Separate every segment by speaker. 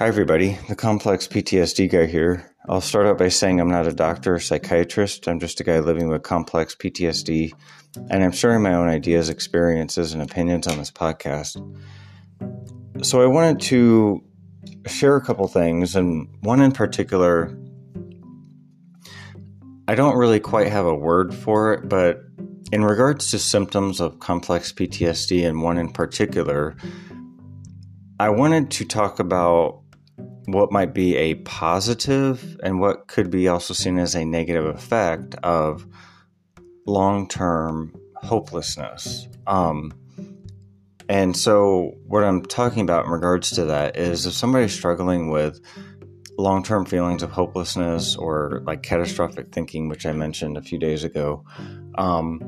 Speaker 1: Hi, everybody. The complex PTSD guy here. I'll start out by saying I'm not a doctor or psychiatrist. I'm just a guy living with complex PTSD, and I'm sharing my own ideas, experiences, and opinions on this podcast. So, I wanted to share a couple things, and one in particular, I don't really quite have a word for it, but in regards to symptoms of complex PTSD, and one in particular, I wanted to talk about what might be a positive and what could be also seen as a negative effect of long term hopelessness. Um, and so, what I'm talking about in regards to that is if somebody's struggling with long term feelings of hopelessness or like catastrophic thinking, which I mentioned a few days ago, um,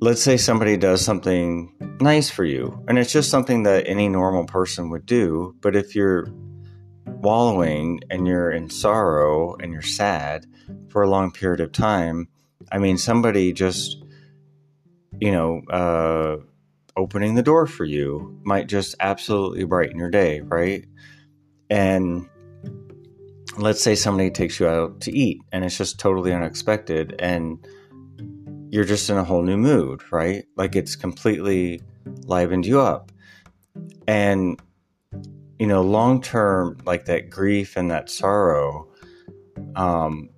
Speaker 1: let's say somebody does something nice for you. And it's just something that any normal person would do. But if you're wallowing and you're in sorrow and you're sad for a long period of time i mean somebody just you know uh, opening the door for you might just absolutely brighten your day right? And let's say somebody takes you out to eat and it's just totally unexpected and you're just in a whole new mood, right? Like it's completely livened you up. And, you know, long term, like that grief and that sorrow, um,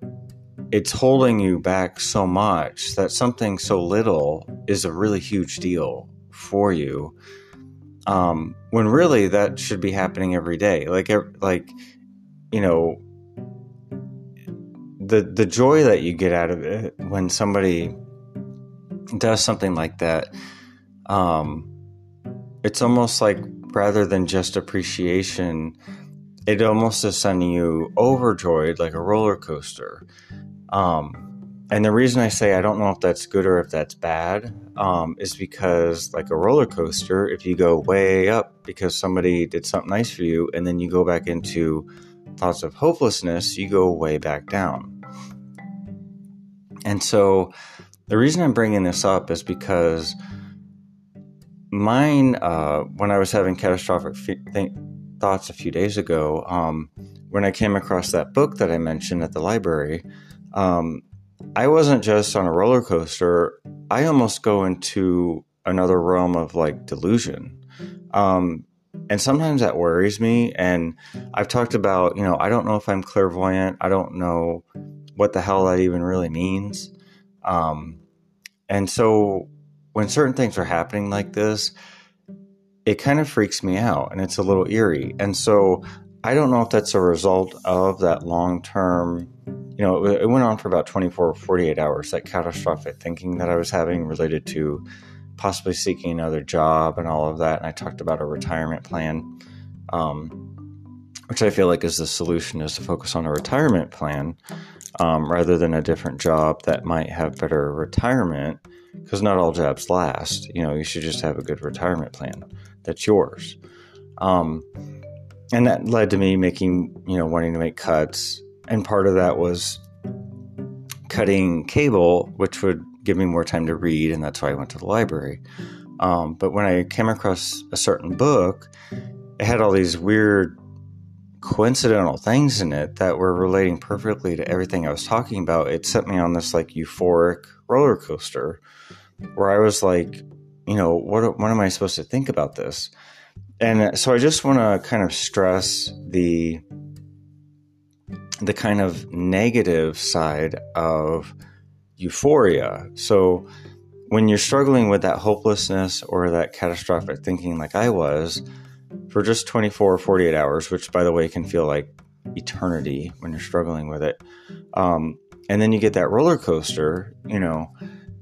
Speaker 1: it's holding you back so much that something so little is a really huge deal for you. Um, when really that should be happening every day. Like, like, you know, the the joy that you get out of it when somebody does something like that, um, it's almost like rather than just appreciation, it almost is sending you overjoyed like a roller coaster. Um, and the reason I say I don't know if that's good or if that's bad um, is because, like a roller coaster, if you go way up because somebody did something nice for you, and then you go back into thoughts of hopelessness, you go way back down. And so, the reason I'm bringing this up is because mine, uh, when I was having catastrophic f- th- thoughts a few days ago, um, when I came across that book that I mentioned at the library, um, I wasn't just on a roller coaster. I almost go into another realm of like delusion. Um, and sometimes that worries me. And I've talked about, you know, I don't know if I'm clairvoyant. I don't know what the hell that even really means. Um, and so when certain things are happening like this, it kind of freaks me out and it's a little eerie. And so I don't know if that's a result of that long term, you know, it, went on for about 24 or 48 hours, that catastrophic thinking that I was having related to possibly seeking another job and all of that. And I talked about a retirement plan, um, which I feel like is the solution is to focus on a retirement plan um, rather than a different job that might have better retirement because not all jobs last. You know, you should just have a good retirement plan that's yours. Um, and that led to me making, you know, wanting to make cuts. And part of that was cutting cable, which would give me more time to read. And that's why I went to the library. Um, but when I came across a certain book, it had all these weird coincidental things in it that were relating perfectly to everything I was talking about. It set me on this like euphoric roller coaster where I was like, you know, what what am I supposed to think about this? And uh, so I just want to kind of stress the the kind of negative side of euphoria. So when you're struggling with that hopelessness or that catastrophic thinking like I was, for just 24 or 48 hours, which by the way can feel like eternity when you're struggling with it. Um, and then you get that roller coaster, you know,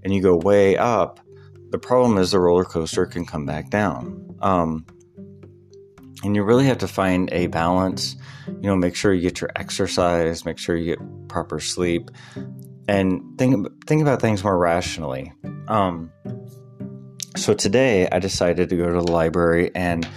Speaker 1: and you go way up. The problem is the roller coaster can come back down. Um, and you really have to find a balance. You know, make sure you get your exercise, make sure you get proper sleep, and think think about things more rationally. Um, so today, I decided to go to the library and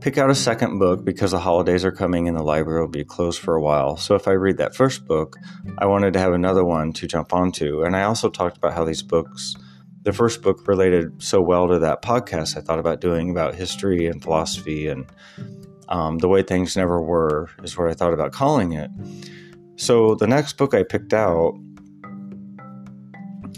Speaker 1: pick out a second book because the holidays are coming and the library will be closed for a while. So if I read that first book, I wanted to have another one to jump onto. And I also talked about how these books, the first book related so well to that podcast I thought about doing about history and philosophy and Um, the way things never were is what I thought about calling it. So the next book I picked out,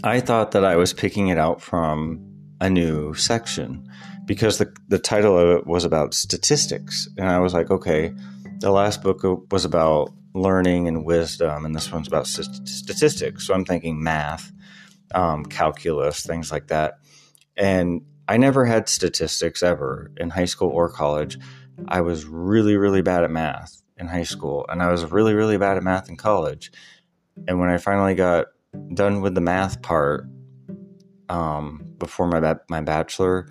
Speaker 1: I thought that I was picking it out from a new section because the, the title of it was about statistics. And I was like, okay, the last book was about learning and wisdom, and this one's about st- statistics. So I'm thinking math, um, calculus, things like that. And I never had statistics ever in high school or college. I was really, really bad at math in high school, and I was really, really bad at math in college. And when I finally got done with the math part um, before my my bachelor,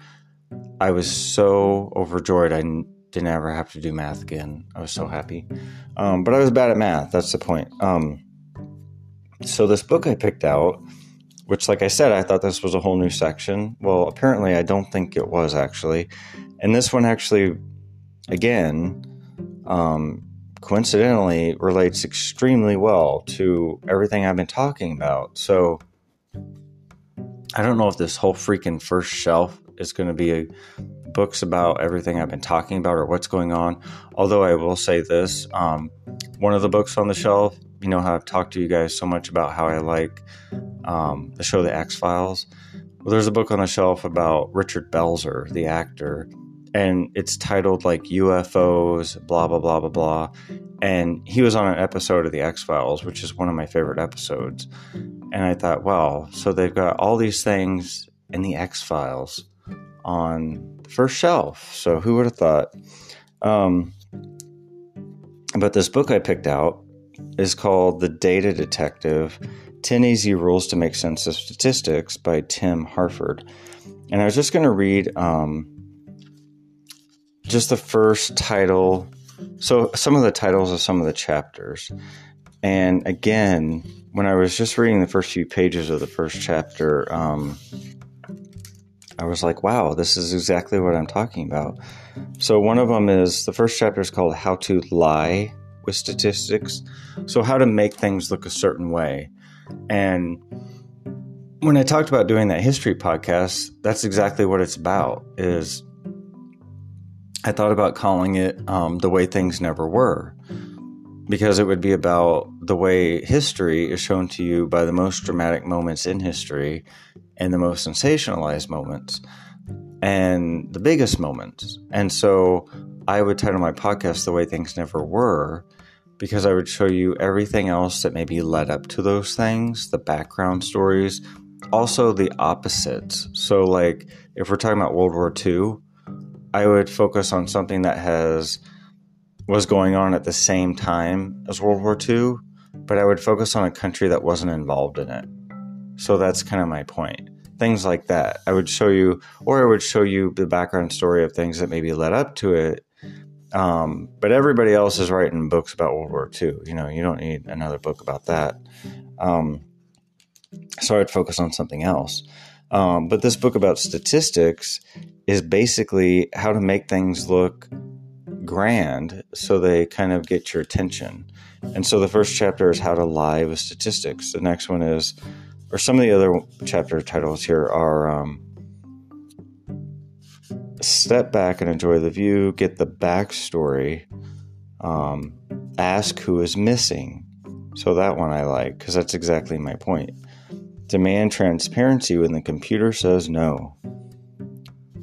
Speaker 1: I was so overjoyed. I didn't ever have to do math again. I was so happy. Um, but I was bad at math. That's the point. Um, so this book I picked out, which, like I said, I thought this was a whole new section. Well, apparently, I don't think it was actually. And this one actually, again, um, coincidentally, relates extremely well to everything I've been talking about. So I don't know if this whole freaking first shelf is going to be books about everything I've been talking about or what's going on. Although I will say this um, one of the books on the shelf, you know how I've talked to you guys so much about how I like um, the show The X Files. Well, there's a book on the shelf about Richard Belzer, the actor, and it's titled like UFOs, blah, blah, blah, blah, blah. And he was on an episode of The X Files, which is one of my favorite episodes. And I thought, wow, so they've got all these things in The X Files on the first shelf. So who would have thought? Um, but this book I picked out is called The Data Detective 10 Easy Rules to Make Sense of Statistics by Tim Harford. And I was just going to read um, just the first title. So, some of the titles of some of the chapters. And again, when I was just reading the first few pages of the first chapter, um, I was like, wow, this is exactly what I'm talking about. So, one of them is the first chapter is called How to Lie with Statistics. So, how to make things look a certain way. And when I talked about doing that history podcast, that's exactly what it's about. Is I thought about calling it um, "The Way Things Never Were," because it would be about the way history is shown to you by the most dramatic moments in history and the most sensationalized moments and the biggest moments. And so I would title my podcast The Way Things Never Were because I would show you everything else that maybe led up to those things, the background stories, also the opposites. So, like, if we're talking about World War II, I would focus on something that has was going on at the same time as World War II, but I would focus on a country that wasn't involved in it. So that's kind of my point. Things like that. I would show you, or I would show you the background story of things that maybe led up to it. Um, but everybody else is writing books about World War II. You know, you don't need another book about that. Um, so I'd focus on something else. Um, but this book about statistics is basically how to make things look grand so they kind of get your attention. And so the first chapter is how to lie with statistics. The next one is or some of the other chapter titles here are um, step back and enjoy the view, get the backstory, um, ask who is missing. So that one I like because that's exactly my point. Demand transparency when the computer says no.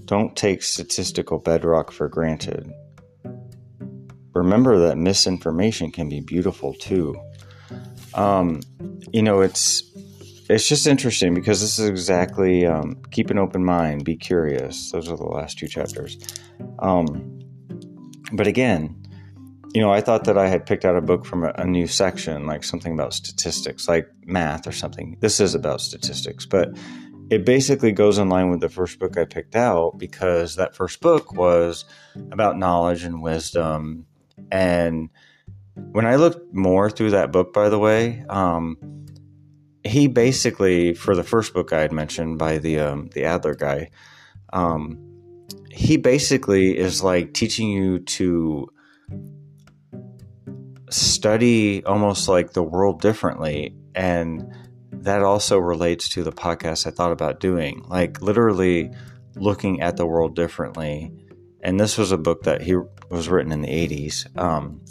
Speaker 1: Don't take statistical bedrock for granted. Remember that misinformation can be beautiful too. Um, you know, it's it's just interesting because this is exactly um, keep an open mind, be curious. Those are the last two chapters. Um, but again, you know, I thought that I had picked out a book from a, a, new section, like something about statistics, like math or something. This is about statistics, but it basically goes in line with the first book I picked out because that first book was about knowledge and wisdom. And when I looked more through that book, by the way, um, he basically for the first book I had mentioned by the um, the Adler guy, um, he basically is like teaching you to study almost like the world differently and that also relates to the podcast I thought about doing like literally looking at the world differently and this was a book that he was written in the 80s. Um,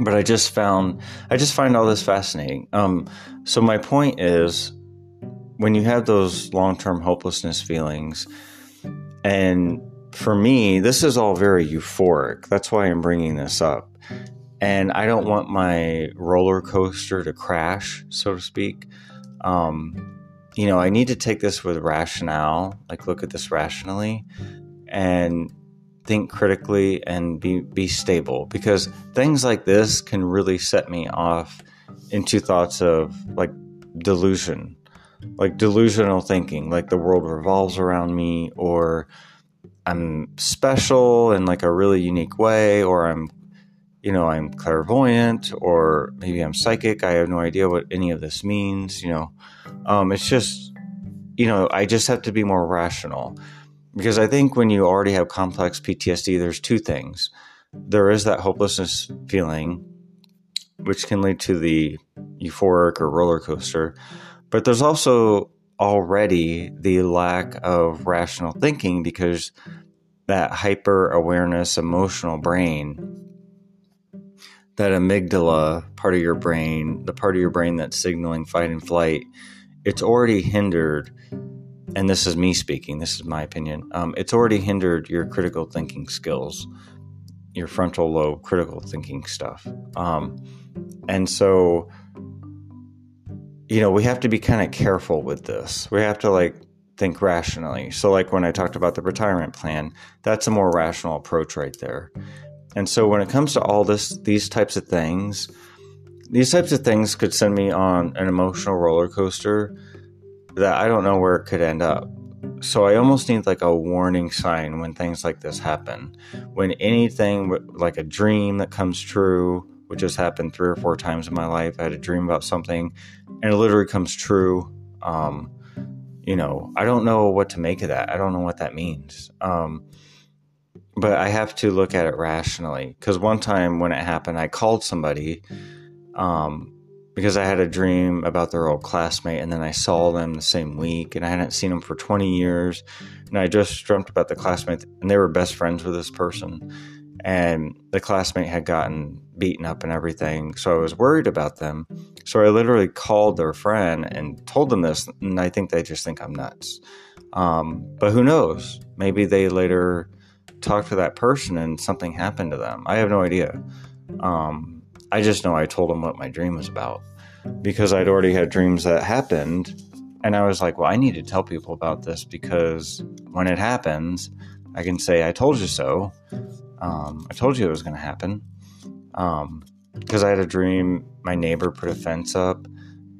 Speaker 1: but I just found I just find all this fascinating. Um, so my point is, when you have those long term hopelessness feelings, and for me, this is all very euphoric. That's why I'm bringing this up. And I don't want my roller coaster to crash, so to speak. Um, you know, I need to take this with rationale, like look at this rationally and think critically and be be stable. Because things like this can really set me off into thoughts of like delusion. Like delusional thinking. Like the world revolves around me or i'm special in like a really unique way or i'm you know i'm clairvoyant or maybe i'm psychic. I have no idea what any of this means you know. Um, it's just you know i just have to be more rational because I think when you already have complex PTSD, there's two things. There is that hopelessness feeling, which can lead to the euphoric or roller coaster, but there's also already the lack of rational thinking because that hyper awareness emotional brain that amygdala part of your brain the part of your brain that's signaling fight and flight it's already hindered and this is me speaking, this is my opinion, um, it's already hindered your critical thinking skills, your frontal lobe critical thinking stuff. Um, and so, you know, we have to be kind of careful with this. We have to like think rationally. So, like when I talked about the retirement plan, that's a more rational approach right there. And so, when it comes to all this, these types of things, these types of things could send me on an emotional roller coaster that I don't know where it could end up. So I almost need like a warning sign when things like this happen. When anything like a dream that comes true, which has happened three or four times in my life, I had a dream about something and it literally comes true. Um, you know, I don't know what to make of that. I don't know what that means. Um, but I have to look at it rationally because one time when it happened, I called somebody um, because I had a dream about their old classmate and then I saw them the same week and I hadn't seen them for 20 years. And I just dreamt about the classmate and they were best friends with this person. And the classmate had gotten beaten up and everything. So I was worried about them. So I literally called their friend and told them this. And I think they just think I'm nuts. Um, but who knows? Maybe they later talked to that person and something happened to them. I have no idea. Um, I just know I told him what my dream was about because I'd already had dreams that happened. And I was like, well, I need to tell people about this because when it happens, I can say, I told you so. Um, I told you it was going to happen. Because um, I had a dream, my neighbor put a fence up,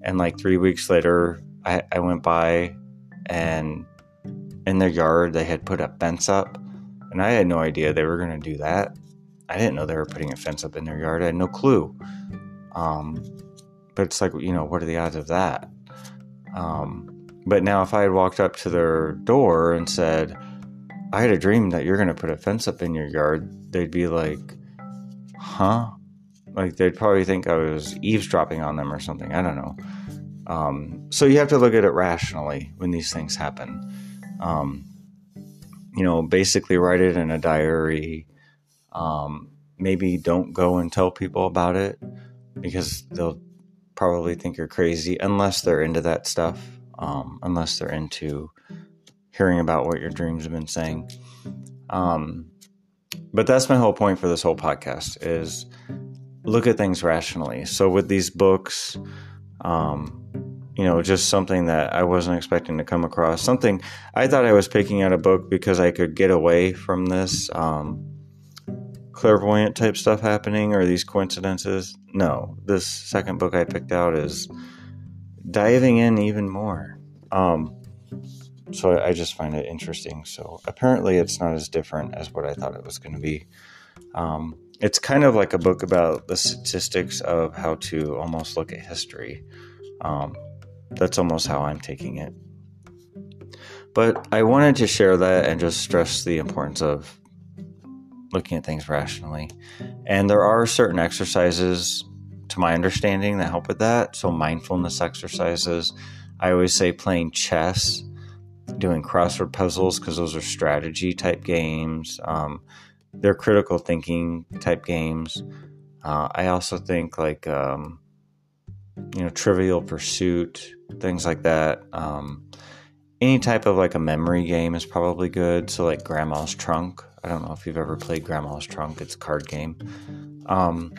Speaker 1: and like three weeks later, I, I went by and in their yard, they had put a fence up, and I had no idea they were going to do that. I didn't know they were putting a fence up in their yard. I had no clue. Um, but it's like, you know, what are the odds of that? Um, but now, if I had walked up to their door and said, I had a dream that you're going to put a fence up in your yard, they'd be like, huh? Like, they'd probably think I was eavesdropping on them or something. I don't know. Um, so you have to look at it rationally when these things happen. Um, you know, basically write it in a diary um, maybe don't go and tell people about it because they'll probably think you're crazy unless they're into that stuff, um, unless they're into hearing about what your dreams have been saying. Um, but that's my whole point for this whole podcast is look at things rationally. So with these books, um, you know, just something that I wasn't expecting to come across. Something I thought I was picking out a book because I could get away from this. Um, clairvoyant type stuff happening or these coincidences. No, this second book I picked out is diving in even more. Um, so I just find it interesting. So apparently, it's not as different as what I thought it was going to be. Um, it's kind of like a book about the statistics of how to almost look at history. Um, that's almost how I'm taking it. But I wanted to share that and just stress the importance of looking at things rationally. And there are certain exercises, to my understanding, that help with that. So, mindfulness exercises. I always say playing chess doing crossword puzzles because those are strategy type games. Um, they're critical thinking type games. Uh, I also think like um, you know Trivial Pursuit, things like that. Um, any type of like a memory game is probably good. So like Grandma's Trunk. I don't know if you've ever played Grandma's Trunk. It's a card game. Um,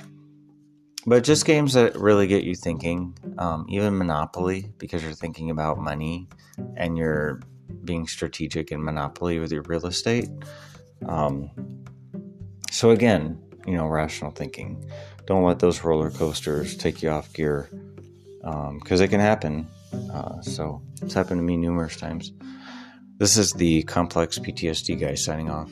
Speaker 1: but just games that really get you thinking. Um, even Monopoly because you're thinking about money and you're being strategic in Monopoly with your real estate. Um, so again, you know, rational thinking. Don't let those roller coasters take you off gear because um, it can happen. Uh, so it's happened to me numerous times. This is the complex PTSD guy signing off.